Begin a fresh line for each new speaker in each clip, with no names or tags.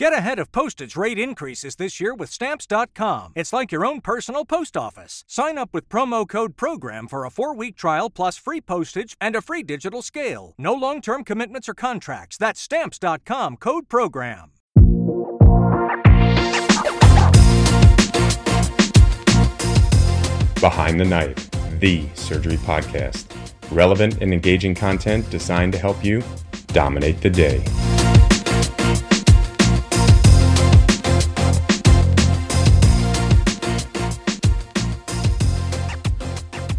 Get ahead of postage rate increases this year with Stamps.com. It's like your own personal post office. Sign up with promo code PROGRAM for a four week trial plus free postage and a free digital scale. No long term commitments or contracts. That's Stamps.com code PROGRAM.
Behind the Knife, the surgery podcast. Relevant and engaging content designed to help you dominate the day.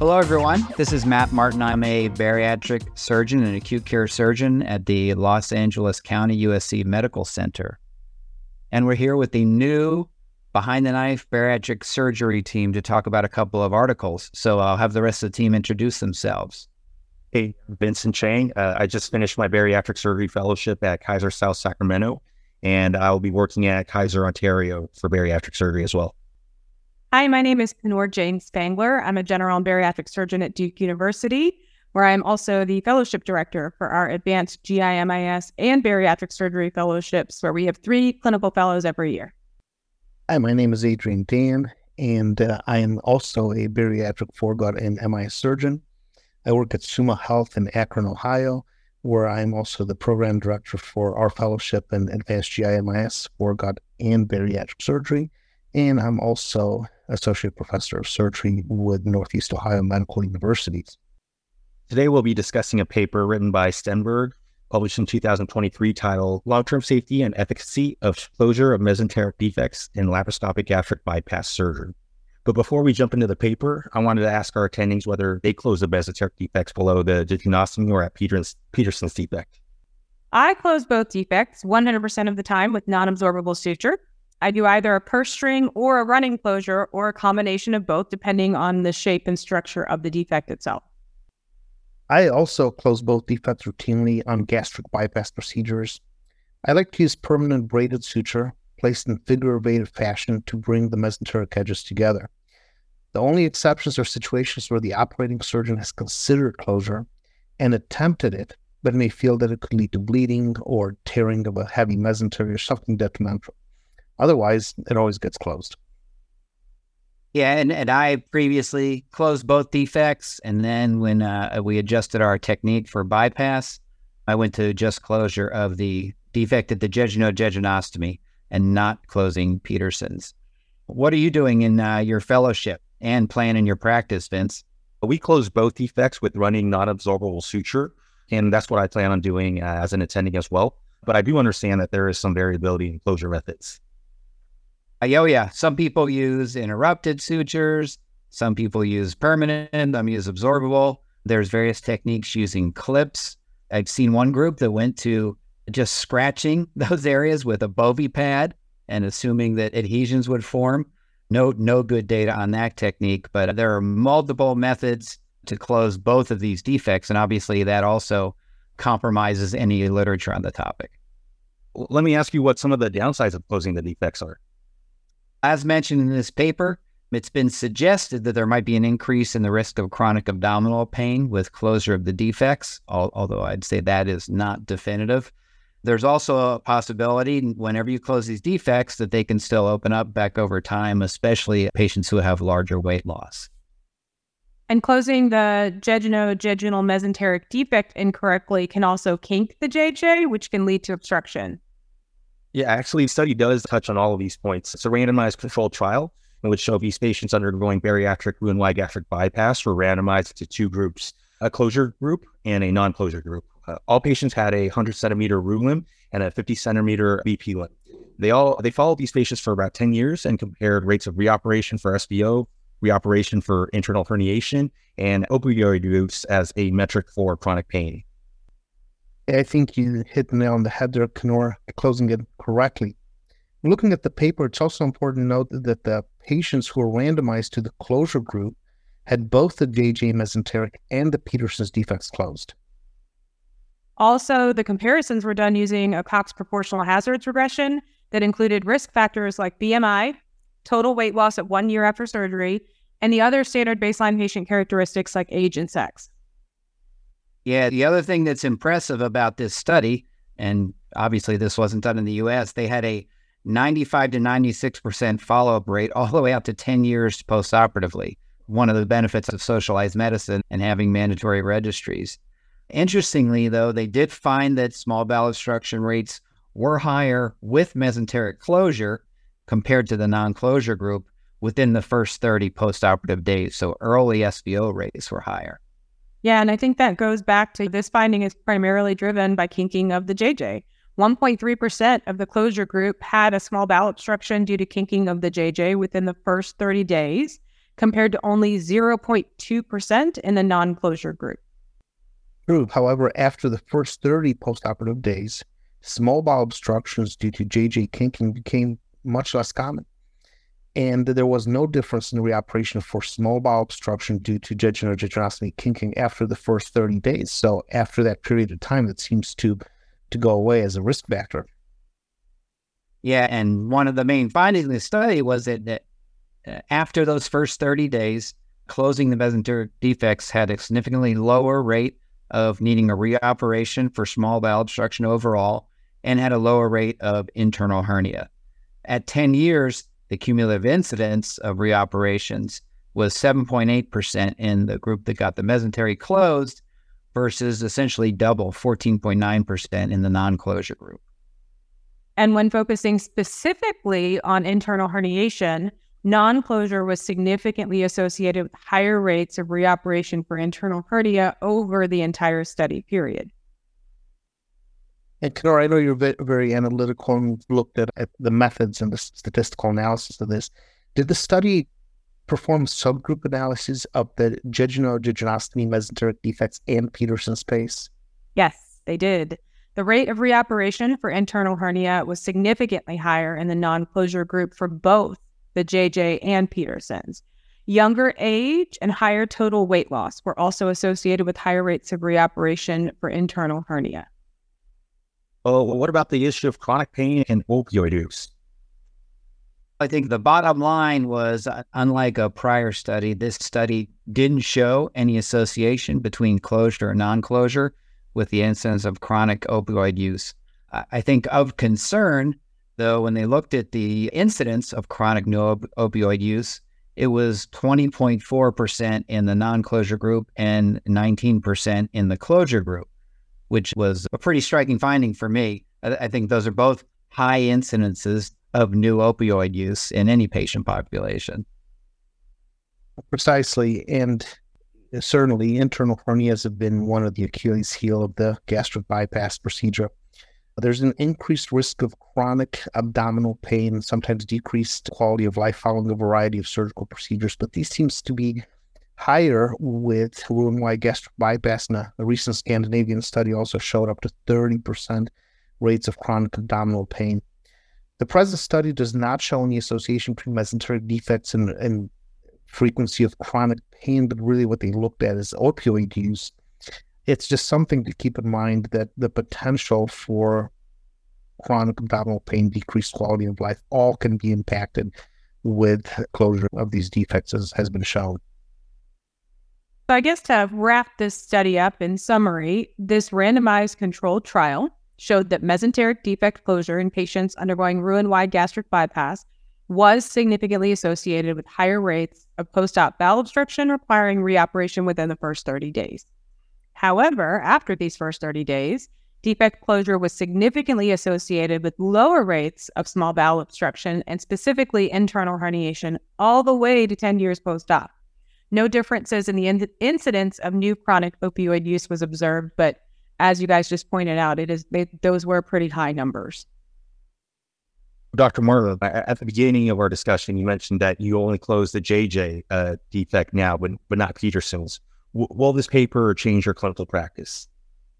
Hello, everyone. This is Matt Martin. I'm a bariatric surgeon and acute care surgeon at the Los Angeles County USC Medical Center. And we're here with the new Behind the Knife bariatric surgery team to talk about a couple of articles. So I'll have the rest of the team introduce themselves.
Hey, Vincent Cheng. Uh, I just finished my bariatric surgery fellowship at Kaiser South Sacramento, and I'll be working at Kaiser Ontario for bariatric surgery as well.
Hi, my name is Kunoor Jain-Spangler. I'm a general and bariatric surgeon at Duke University, where I'm also the fellowship director for our advanced GIMIS and bariatric surgery fellowships, where we have three clinical fellows every year.
Hi, my name is Adrian Dan, and uh, I am also a bariatric foregut and MIS surgeon. I work at Summa Health in Akron, Ohio, where I'm also the program director for our fellowship in advanced GIMIS, foregut, and bariatric surgery. And I'm also associate professor of surgery with Northeast Ohio Medical Universities.
Today, we'll be discussing a paper written by Stenberg, published in 2023, titled Long Term Safety and Efficacy of Closure of Mesenteric Defects in Laparoscopic Gastric Bypass Surgery. But before we jump into the paper, I wanted to ask our attendings whether they close the mesenteric defects below the jejunostomy or at Petersen's, Petersen's defect.
I close both defects 100% of the time with non absorbable suture. I do either a purse string or a running closure or a combination of both, depending on the shape and structure of the defect itself.
I also close both defects routinely on gastric bypass procedures. I like to use permanent braided suture placed in figure of eight fashion to bring the mesenteric edges together. The only exceptions are situations where the operating surgeon has considered closure and attempted it, but may feel that it could lead to bleeding or tearing of a heavy mesentery or something detrimental. Otherwise, it always gets closed.
Yeah, and, and I previously closed both defects. And then when uh, we adjusted our technique for bypass, I went to just closure of the defect at the jejunojejunostomy and not closing Petersen's. What are you doing in uh, your fellowship and plan in your practice, Vince?
We close both defects with running non absorbable suture. And that's what I plan on doing uh, as an attending as well. But I do understand that there is some variability in closure methods.
Uh, oh yeah, some people use interrupted sutures. Some people use permanent. Some use absorbable. There's various techniques using clips. I've seen one group that went to just scratching those areas with a Bovie pad and assuming that adhesions would form. No, no good data on that technique, but there are multiple methods to close both of these defects, and obviously that also compromises any literature on the topic.
Let me ask you what some of the downsides of closing the defects are.
As mentioned in this paper, it's been suggested that there might be an increase in the risk of chronic abdominal pain with closure of the defects, although I'd say that is not definitive. There's also a possibility whenever you close these defects that they can still open up back over time, especially patients who have larger weight loss.
And closing the jejunal mesenteric defect incorrectly can also kink the JJ, which can lead to obstruction.
Yeah, actually, the study does touch on all of these points. It's a randomized controlled trial in which obese patients undergoing bariatric Roux-en-Y gastric bypass were randomized to two groups, a closure group and a non-closure group. Uh, all patients had a 100 centimeter Roux limb and a 50 centimeter BP limb. They all they followed these patients for about 10 years and compared rates of reoperation for SBO, reoperation for internal herniation, and opioid use as a metric for chronic pain.
I think you hit the nail on the head there, Kunoor, closing it correctly. Looking at the paper, it's also important to note that the patients who were randomized to the closure group had both the JJ mesenteric and the Petersen's defects closed.
Also, the comparisons were done using a Cox proportional hazards regression that included risk factors like BMI, total weight loss at one year after surgery, and the other standard baseline patient characteristics like age and sex.
Yeah, the other thing that's impressive about this study and obviously this wasn't done in the US, they had a 95 to 96% follow up rate all the way up to 10 years postoperatively. One of the benefits of socialized medicine and having mandatory registries. Interestingly, though, they did find that small bowel obstruction rates were higher with mesenteric closure compared to the non closure group within the first 30 postoperative days. So early SBO rates were higher.
Yeah, and I think that goes back to this finding is primarily driven by kinking of the JJ. 1.3% of the closure group had a small bowel obstruction due to kinking of the JJ within the first 30 days, compared to only 0.2% in the non closure group.
True. However, after the first 30 postoperative days, small bowel obstructions due to JJ kinking became much less common. And there was no difference in reoperation for small bowel obstruction due to jejunal jejunostomy kinking after the first 30 days. So after that period of time, it seems to to go away as a risk factor.
Yeah, and one of the main findings in the study was that, that uh, after those first 30 days, closing the mesenteric defects had a significantly lower rate of needing a reoperation for small bowel obstruction overall and had a lower rate of internal hernia. At 10 years, the cumulative incidence of reoperations was 7.8% in the group that got the mesentery closed versus essentially double, 14.9% in the non closure group.
And when focusing specifically on internal herniation, non closure was significantly associated with higher rates of reoperation for internal hernia over the entire study period.
And Kunoor, I know you're very analytical and looked at, at the methods and the statistical analysis of this. Did the study perform subgroup analysis of the jejunal jejunostomy mesenteric defects and Petersen space?
Yes, they did. The rate of reoperation for internal hernia was significantly higher in the non closure group for both the JJ and Petersen's. Younger age and higher total weight loss were also associated with higher rates of reoperation for internal hernia.
Oh, what about the issue of chronic pain and opioid use?
I think the bottom line was uh, unlike a prior study, this study didn't show any association between closure and non closure with the incidence of chronic opioid use. I think of concern, though, when they looked at the incidence of chronic no opioid use, it was 20.4% in the non closure group and 19% in the closure group which was a pretty striking finding for me. I, think those are both high incidences of new opioid use in any patient population.
Precisely. And certainly internal hernias have been one of the Achilles heel of the gastric bypass procedure. There's an increased risk of chronic abdominal pain, sometimes decreased quality of life following a variety of surgical procedures, but these seems to be higher with Roux-en-Y gastric bypass. And a, recent Scandinavian study also showed up to 30% rates of chronic abdominal pain. The present study does not show any association between mesenteric defects and, and frequency of chronic pain, but really what they looked at is opioid use. It's just something to keep in mind that the potential for chronic abdominal pain, decreased quality of life, all can be impacted with closure of these defects, as has been shown.
So, I guess to wrap this study up in summary, this randomized controlled trial showed that mesenteric defect closure in patients undergoing Roux-en-Y gastric bypass was significantly associated with higher rates of post op bowel obstruction requiring reoperation within the first 30 days. However, after these first 30 days, defect closure was significantly associated with lower rates of small bowel obstruction and specifically internal herniation all the way to 10 years post op. No differences in the in- incidence of new chronic opioid use was observed, but as you guys just pointed out, it is they, those were pretty high numbers.
Dr. Moore, at the beginning of our discussion, you mentioned that you only closed the JJ uh, defect now, but, but not Petersen's. W- will this paper change your clinical practice?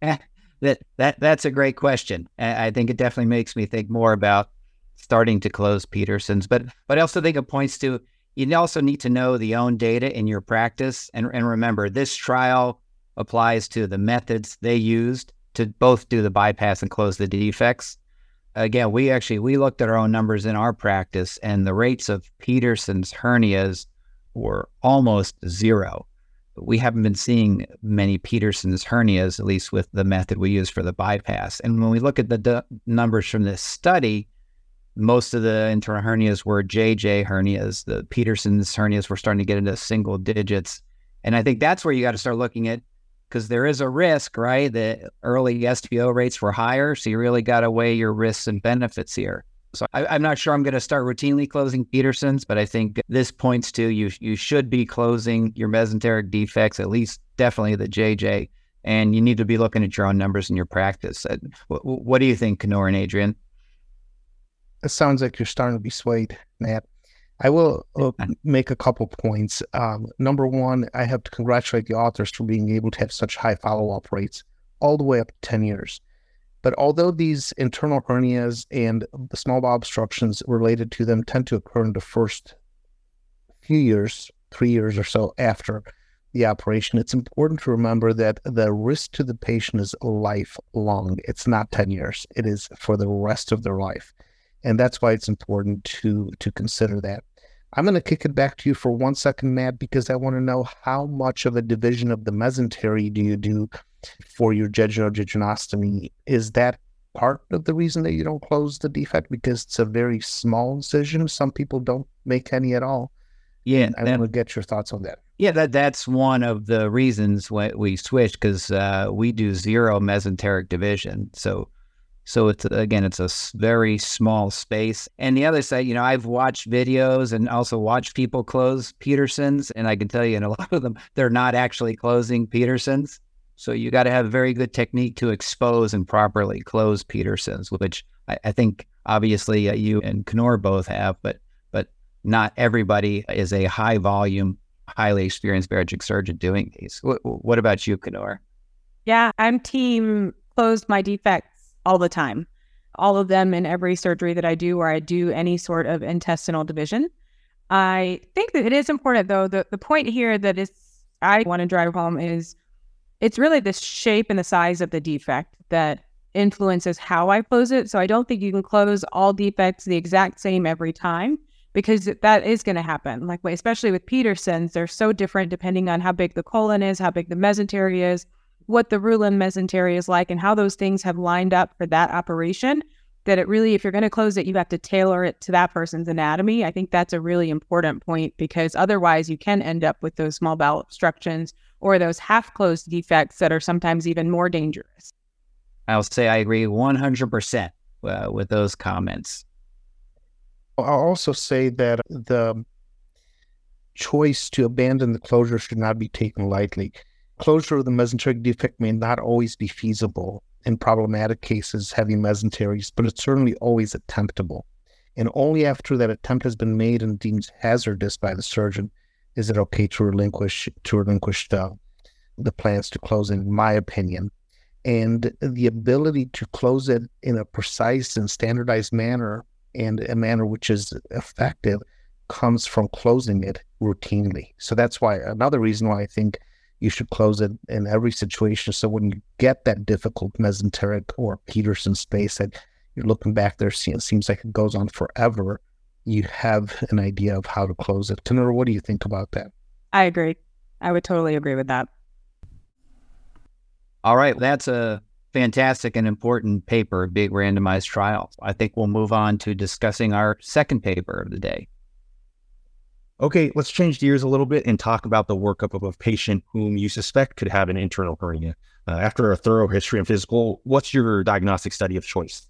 Eh, that that that's a great question. I think it definitely makes me think more about starting to close Petersen's, but but I also think it points to you also need to know the own data in your practice. And, and remember, this trial applies to the methods they used to both do the bypass and close the defects. Again, we actually we looked at our own numbers in our practice, and the rates of Petersen's hernias were almost zero. we haven't been seeing many Petersen's hernias, at least with the method we use for the bypass. And when we look at the d- numbers from this study, most of the internal hernias were JJ hernias. The Petersen's hernias were starting to get into single digits. And I think that's where you got to start looking at because there is a risk, right? The early SBO rates were higher. So you really got to weigh your risks and benefits here. So I, am not sure I'm going to start routinely closing Petersens, but I think this points to you you should be closing your mesenteric defects, at least definitely the JJ, and you need to be looking at your own numbers in your practice. What, what do you think, Kunoor and Adrian?
It sounds like you're starting to be swayed, Matt. I will uh, make a couple points. Um, number one, I have to congratulate the authors for being able to have such high follow up rates all the way up to 10 years. But although these internal hernias and the small bowel obstructions related to them tend to occur in the first few years, three years or so after the operation, it's important to remember that the risk to the patient is lifelong. It's not 10 years, it is for the rest of their life. And that's why it's important to, to consider that. I'm going to kick it back to you for one second, Matt, because I want to know how much of a division of the mesentery do you do for your jejunostomy, is that part of the reason that you don't close the defect because it's a very small incision? Some people don't make any at all.
Yeah,
I want to get your thoughts on that.
Yeah, that that's one of the reasons why we switched because uh, we do zero mesenteric division. So, so it's again, it's a very small space. And the other side, you know, I've watched videos and also watched people close Petersens, and I can tell you, in a lot of them, they're not actually closing Petersens. So you got to have very good technique to expose and properly close Petersens, which I, I think obviously uh, you and Kunoor both have, but but not everybody is a high volume, highly experienced bariatric surgeon doing these. What, what about you, Kunoor?
Yeah, I'm team close my defects all the time, all of them in every surgery that I do where I do any sort of intestinal division. I think that it is important though. The the point here that is I want to drive home is it's really the shape and the size of the defect that influences how I close it. So I don't think you can close all defects the exact same every time because that is going to happen. Like especially with Petersen's, they're so different depending on how big the colon is, how big the mesentery is, what the Roux limb mesentery is like, and how those things have lined up for that operation. That it really, if you're going to close it, you have to tailor it to that person's anatomy. I think that's a really important point because otherwise you can end up with those small bowel obstructions or those half closed defects that are sometimes even more dangerous.
I'll say I agree 100% uh, with those comments.
I'll also say that the choice to abandon the closure should not be taken lightly. Closure of the mesenteric defect may not always be feasible in problematic cases having mesenteries, but it's certainly always attemptable. And only after that attempt has been made and deemed hazardous by the surgeon is it okay to relinquish to relinquish the, the plans to close in my opinion. And the ability to close it in a precise and standardized manner and a manner which is effective comes from closing it routinely. So that's why another reason why I think you should close it in every situation. So when you get that difficult mesenteric or Petersen space that you're looking back there, it seems like it goes on forever you have an idea of how to close it. Kunoor, what do you think about that?
I agree. I would totally agree with that.
All right. That's a fantastic and important paper, big randomized trial. I think we'll move on to discussing our second paper of the day.
Okay, let's change gears a little bit and talk about the workup of a patient whom you suspect could have an internal hernia. Uh, after a thorough history and physical, what's your diagnostic study of choice?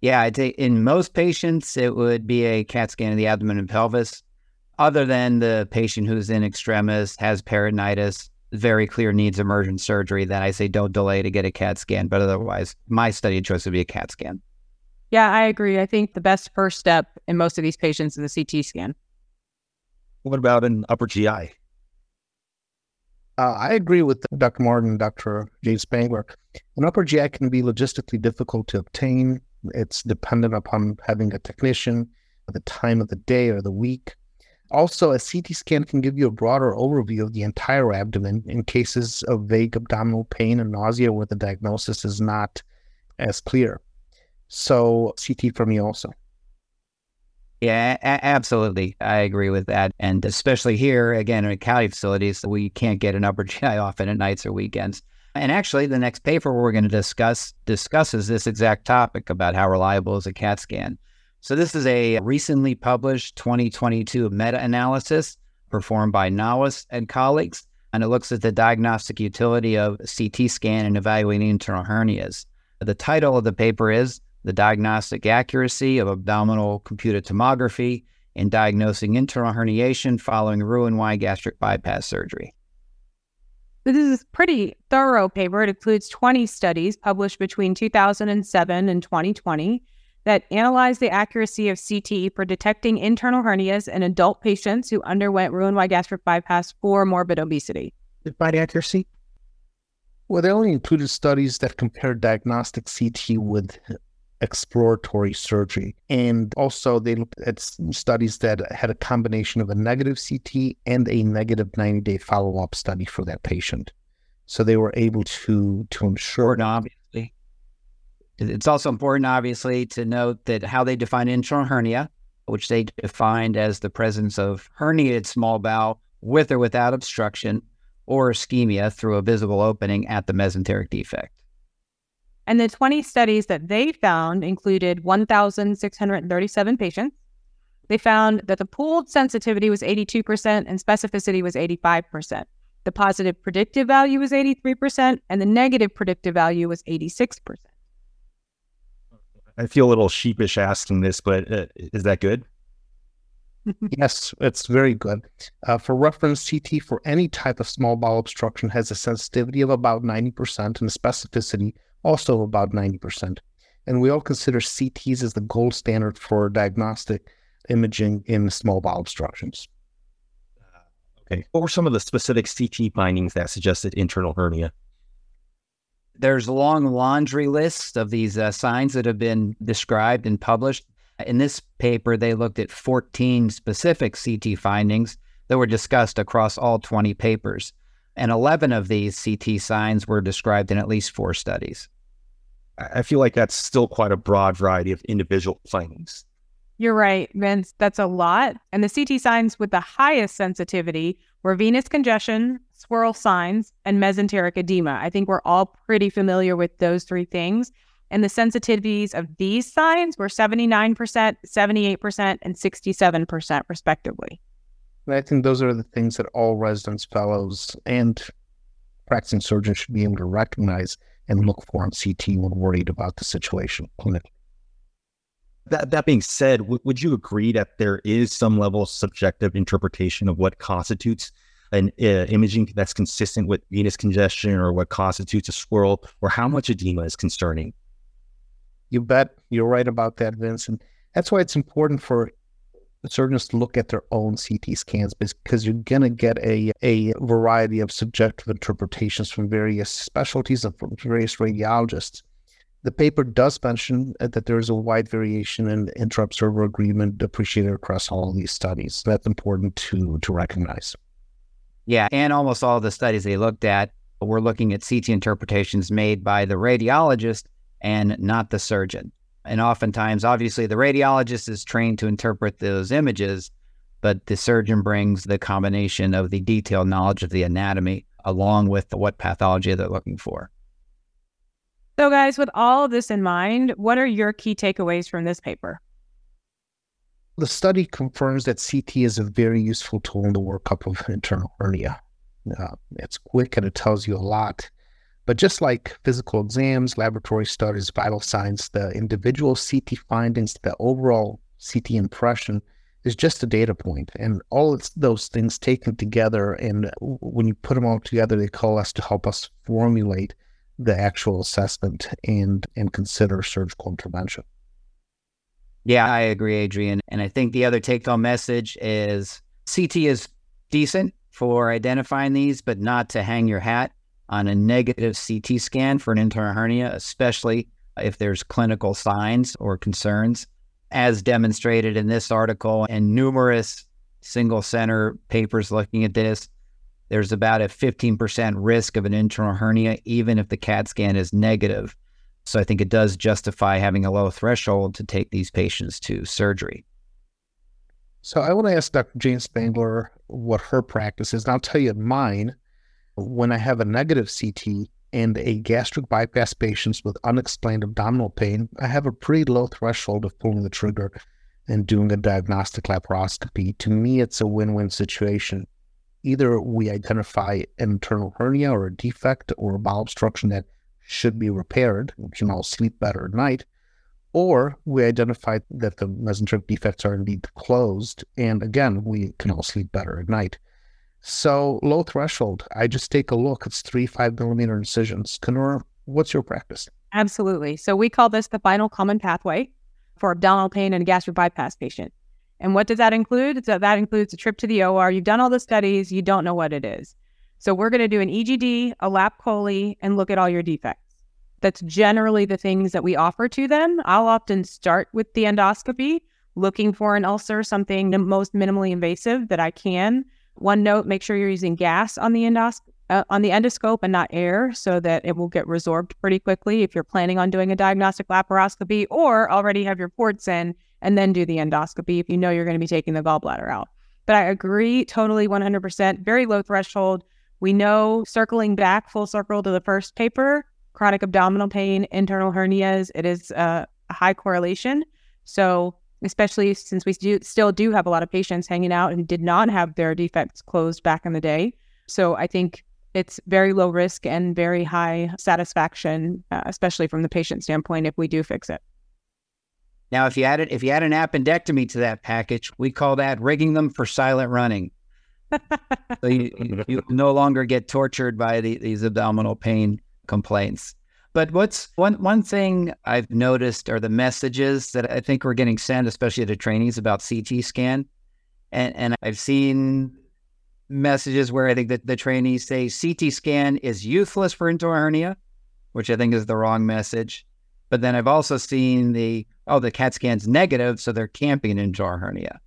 Yeah, I'd say in most patients, it would be a CAT scan of the abdomen and pelvis. Other than the patient who's in extremis, has peritonitis, very clear needs emergent surgery, then I say don't delay to get a CAT scan. But otherwise, my study of choice would be a CAT scan.
Yeah, I agree. I think the best first step in most of these patients is a CT scan.
What about an upper GI? Uh,
I agree with Dr. Martin and Dr. Jain-Spangler. An upper GI can be logistically difficult to obtain it's dependent upon having a technician, the time of the day or the week. Also, a CT scan can give you a broader overview of the entire abdomen in cases of vague abdominal pain and nausea where the diagnosis is not as clear. So, CT for me also.
Yeah, a- absolutely. I agree with that. And especially here, again, in Cali facilities, we can't get an upper GI often at nights or weekends. And actually, the next paper we're going to discuss discusses this exact topic about how reliable is a CAT scan. So this is a recently published 2022 meta-analysis performed by Nawaz and colleagues, and it looks at the diagnostic utility of CT scan in evaluating internal hernias. The title of the paper is The Diagnostic Accuracy of Abdominal Computed Tomography in Diagnosing Internal Herniation Following Roux-en-Y Gastric Bypass Surgery.
This is a pretty thorough paper. It includes 20 studies published between 2007 and 2020 that analyzed the accuracy of CT for detecting internal hernias in adult patients who underwent Roux-en-Y gastric bypass for morbid obesity.
Define accuracy? Well, they only included studies that compared diagnostic CT with exploratory surgery. And also, they looked at studies that had a combination of a negative CT and a negative 90 day follow up study for that patient. So they were able to, to ensure.
Important, obviously. It's also important, obviously, to note that how they define internal hernia, which they defined as the presence of herniated small bowel with or without obstruction or ischemia through a visible opening at the mesenteric defect.
And the 20 studies that they found included 1,637 patients. They found that the pooled sensitivity was 82% and specificity was 85%. The positive predictive value was 83%, and the negative predictive value was 86%.
I feel a little sheepish asking this, but uh, is that good?
yes, it's very good. Uh, for reference, CT for any type of small bowel obstruction has a sensitivity of about 90% and a specificity also about 90%. And we all consider CTs as the gold standard for diagnostic imaging in small bowel obstructions.
Okay. What were some of the specific CT findings that suggested internal hernia?
There's a long laundry list of these uh, signs that have been described and published. In this paper, they looked at 14 specific CT findings that were discussed across all 20 papers. And 11 of these CT signs were described in at least four studies.
I feel like that's still quite a broad variety of individual findings.
You're right, Vince. That's a lot. And the CT signs with the highest sensitivity were venous congestion, swirl signs, and mesenteric edema. I think we're all pretty familiar with those three things. And the sensitivities of these signs were 79%, 78%, and 67%, respectively.
I think those are the things that all residents, fellows, and practicing surgeons should be able to recognize and look for on CT when worried about the situation clinically.
That, that being said, w- would you agree that there is some level of subjective interpretation of what constitutes an uh, imaging that's consistent with venous congestion or what constitutes a swirl or how much edema is concerning?
You bet. You're right about that, Vincent. That's why it's important for surgeons to look at their own CT scans because you're going to get a, a variety of subjective interpretations from various specialties and from various radiologists. The paper does mention that there is a wide variation in intra-observer agreement appreciated across all these studies. That's important to, to recognize.
Yeah, and almost all the studies they looked at were looking at CT interpretations made by the radiologist and not the surgeon. And oftentimes, obviously, the radiologist is trained to interpret those images, but the surgeon brings the combination of the detailed knowledge of the anatomy along with what pathology they're looking for.
So, guys, with all of this in mind, what are your key takeaways from this paper?
The study confirms that CT is a very useful tool in the workup of internal hernia. Uh, it's quick and it tells you a lot. But just like physical exams, laboratory studies, vital signs, the individual CT findings, the overall CT impression is just a data point. And all those things taken together, and when you put them all together, they call us to help us formulate the actual assessment and and consider surgical intervention.
Yeah, I agree, Adrian. And I think the other take home message is CT is decent for identifying these, but not to hang your hat on a negative CT scan for an internal hernia, especially if there's clinical signs or concerns, as demonstrated in this article and numerous single center papers looking at this. There's about a 15% risk of an internal hernia, even if the CAT scan is negative. So I think it does justify having a low threshold to take these patients to surgery.
So I want to ask Dr. Jain-Spangler what her practice is. And I'll tell you mine. When I have a negative CT and a gastric bypass patient with unexplained abdominal pain, I have a pretty low threshold of pulling the trigger and doing a diagnostic laparoscopy. To me, it's a win-win situation. Either we identify an internal hernia or a defect or a bowel obstruction that should be repaired, we can all sleep better at night, or we identify that the mesenteric defects are indeed closed, and again, we can all sleep better at night. So low threshold, I just take a look. It's three five millimeter incisions. Kunoor, what's your practice?
Absolutely. So we call this the final common pathway for abdominal pain and a gastric bypass patient. And what does that include? So that includes a trip to the OR. You've done all the studies, you don't know what it is. So we're going to do an EGD, a lap chole, and look at all your defects. That's generally the things that we offer to them. I'll often start with the endoscopy, looking for an ulcer, something the most minimally invasive that I can. One note: make sure you're using gas on the endos- uh, on the endoscope and not air, so that it will get resorbed pretty quickly. If you're planning on doing a diagnostic laparoscopy, or already have your ports in, and then do the endoscopy if you know you're going to be taking the gallbladder out. But I agree totally 100%. Very low threshold. We know circling back full circle to the first paper, chronic abdominal pain, internal hernias, it is a high correlation. So, especially since we do, still do have a lot of patients hanging out and did not have their defects closed back in the day. So, I think it's very low risk and very high satisfaction, uh, especially from the patient standpoint, if we do fix it.
Now, if you add it, if you add an appendectomy to that package, we call that rigging them for silent running. so you, you, no longer get tortured by the, these abdominal pain complaints. But what's one one thing I've noticed are the messages that I think we're getting sent, especially to trainees about CT scan. And and I've seen messages where I think that the trainees say CT scan is useless for internal hernia, which I think is the wrong message. But then I've also seen the oh the CAT scan's negative, so they're camping an internal hernia.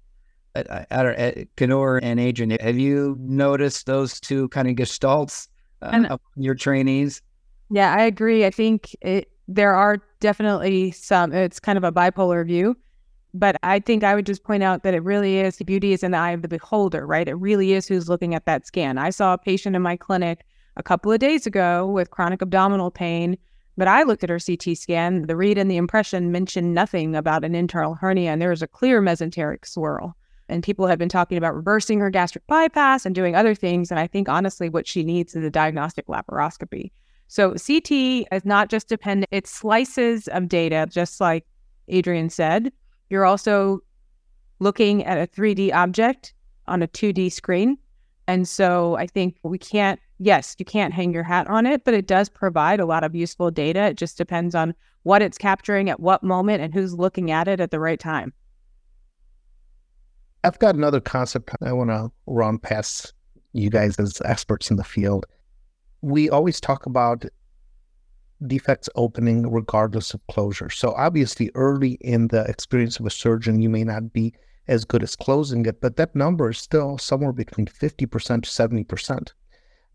I, I don't, Kunoor and Adrian, have you noticed those two kind of gestalts uh, and, your trainees?
Yeah, I agree. I think it, there are definitely some, it's kind of a bipolar view. But I think I would just point out that it really is the beauty is in the eye of the beholder, right? It really is who's looking at that scan. I saw a patient in my clinic a couple of days ago with chronic abdominal pain, but I looked at her CT scan. The read and the impression mentioned nothing about an internal hernia, and there was a clear mesenteric swirl. And people have been talking about reversing her gastric bypass and doing other things. And I think honestly, what she needs is a diagnostic laparoscopy. So CT is not just dependent, it's slices of data, just like Adrian said. You're also looking at a 3D object on a 2D screen. And so I think we can't, yes, you can't hang your hat on it, but it does provide a lot of useful data. It just depends on what it's capturing at what moment and who's looking at it at the right time.
I've got another concept I want to run past you guys as experts in the field we always talk about defects opening regardless of closure. So obviously, early in the experience of a surgeon, you may not be as good as closing it, but that number is still somewhere between 50% to 70%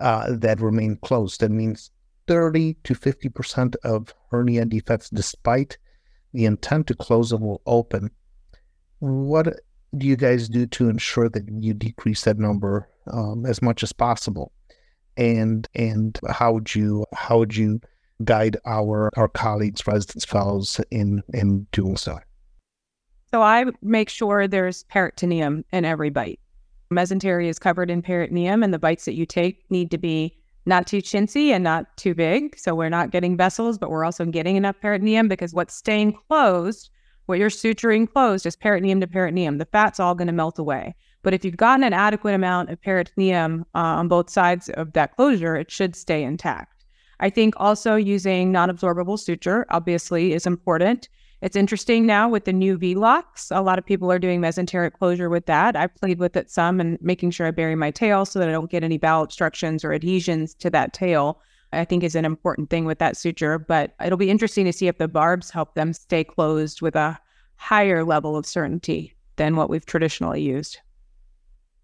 uh, that remain closed. That means 30 to 50% of hernia defects, despite the intent to close them, will open. What do you guys do to ensure that you decrease that number um, as much as possible? And and how would you how would you guide our our colleagues, residents, fellows in in doing so?
So I make sure there's peritoneum in every bite. Mesentery is covered in peritoneum, and the bites that you take need to be not too chintzy and not too big. So we're not getting vessels, but we're also getting enough peritoneum because what's staying closed, what you're suturing closed, is peritoneum to peritoneum. The fat's all going to melt away. But if you've gotten an adequate amount of peritoneum uh, on both sides of that closure, it should stay intact. I think also using non absorbable suture, obviously, is important. It's interesting now with the new V-Locs. A lot of people are doing mesenteric closure with that. I've played with it some and making sure I bury my tail so that I don't get any bowel obstructions or adhesions to that tail. I think is an important thing with that suture. But it'll be interesting to see if the barbs help them stay closed with a higher level of certainty than what we've traditionally used.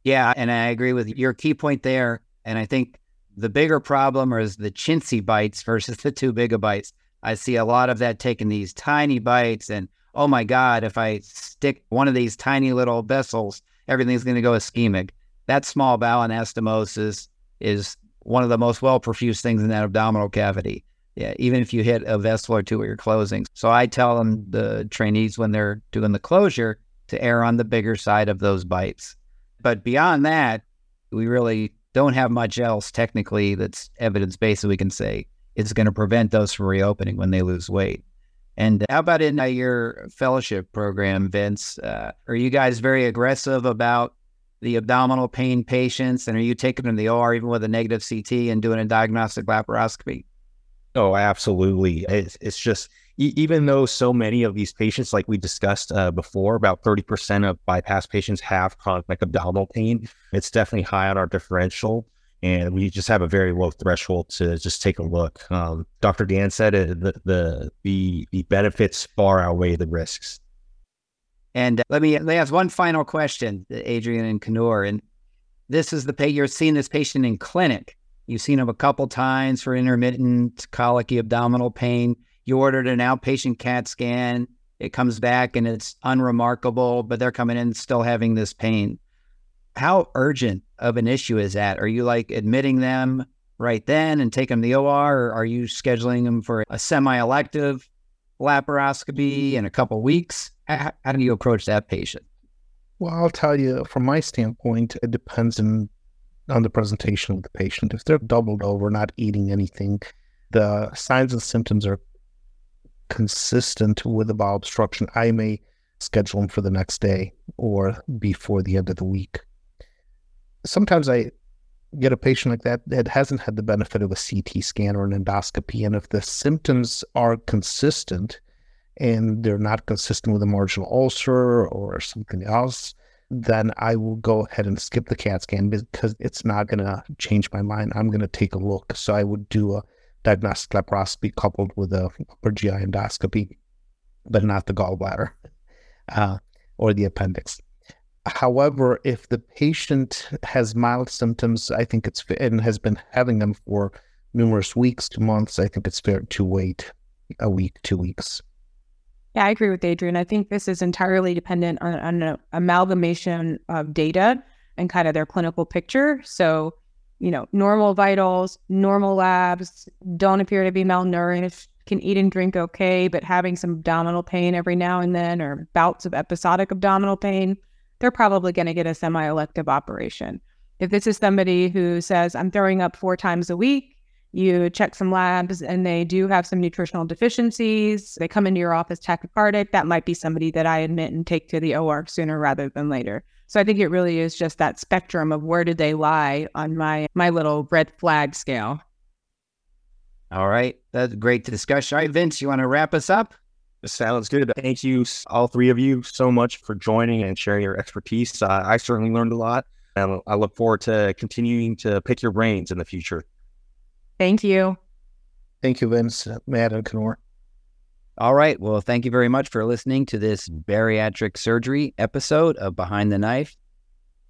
Yeah, and I agree with your key point there. And I think the bigger problem is the chintzy bites versus the two bites. I see a lot of that taking these tiny bites, and oh my God, if I stick one of these tiny little vessels everything's going to go ischemic. That small bowel anastomosis is one of the most well perfused things in that abdominal cavity. Yeah, even if you hit a vessel or two where you're closing. So I tell them the trainees when they're doing the closure to err on the bigger side of those bites. But beyond that, we really don't have much else technically that's evidence based that we can say it's going to prevent those from reopening when they lose weight. And how about in uh, your fellowship program, Vince? Uh, are you guys very aggressive about the abdominal pain patients? And are you taking them to the OR even with a negative CT and doing a diagnostic laparoscopy?
Oh, absolutely. It's, it's just, e- even though so many of these patients, like we discussed uh, before, about 30% of bypass patients have chronic abdominal pain, it's definitely high on our differential. And we just have a very low threshold to just take a look. Um, Dr. Dan said it, the, the, the, the benefits far outweigh the risks.
And uh, let me, let ask one final question, Adrian and Kunoor. And this is the pay you're seeing this patient in clinic. You've seen him a couple times for intermittent colicky abdominal pain. You ordered an outpatient CAT scan. It comes back and it's unremarkable, but they're coming in still having this pain. How urgent of an issue is that? Are you like admitting them right then and take them to the OR, or are you scheduling them for a semi-elective laparoscopy in a couple weeks? How, how do you approach that patient?
Well, I'll tell you from my standpoint, it depends on on the presentation of the patient. If they're doubled over, not eating anything, the signs and symptoms are consistent with the bowel obstruction. I may schedule them for the next day or before the end of the week. Sometimes I get a patient like that that hasn't had the benefit of a CT scan or an endoscopy. And if the symptoms are consistent and they're not consistent with a marginal ulcer or something else, then I will go ahead and skip the CAT scan because it's not going to change my mind. I'm going to take a look. So I would do a diagnostic laparoscopy coupled with a upper GI endoscopy, but not the gallbladder uh, or the appendix. However, if the patient has mild symptoms, I think it's and has been having them for numerous weeks to months, I think it's fair to wait a week, two weeks.
Yeah, I agree with Adrian. I think this is entirely dependent on, on an amalgamation of data and kind of their clinical picture. So, you know, normal vitals, normal labs, don't appear to be malnourished, can eat and drink okay, but having some abdominal pain every now and then or bouts of episodic abdominal pain, they're probably going to get a semi elective operation. If this is somebody who says, I'm throwing up four times a week, you check some labs and they do have some nutritional deficiencies. They come into your office tachycardic. That might be somebody that I admit and take to the OR sooner rather than later. So I think it really is just that spectrum of where did they lie on my my little red flag scale.
All right. That's a great discussion. All right, Vince, you want to wrap us up?
Sounds good. Thank you, all three of you, so much for joining and sharing your expertise. Uh, I certainly learned a lot, and I look forward to continuing to pick your brains in the future.
Thank you.
Thank you, Vince, Matt, and Kunoor.
All right. Well, thank you very much for listening to this bariatric surgery episode of Behind the Knife.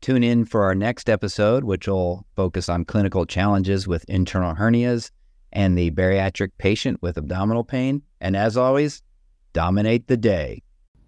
Tune in for our next episode, which will focus on clinical challenges with internal hernias and the bariatric patient with abdominal pain. And as always, dominate the day.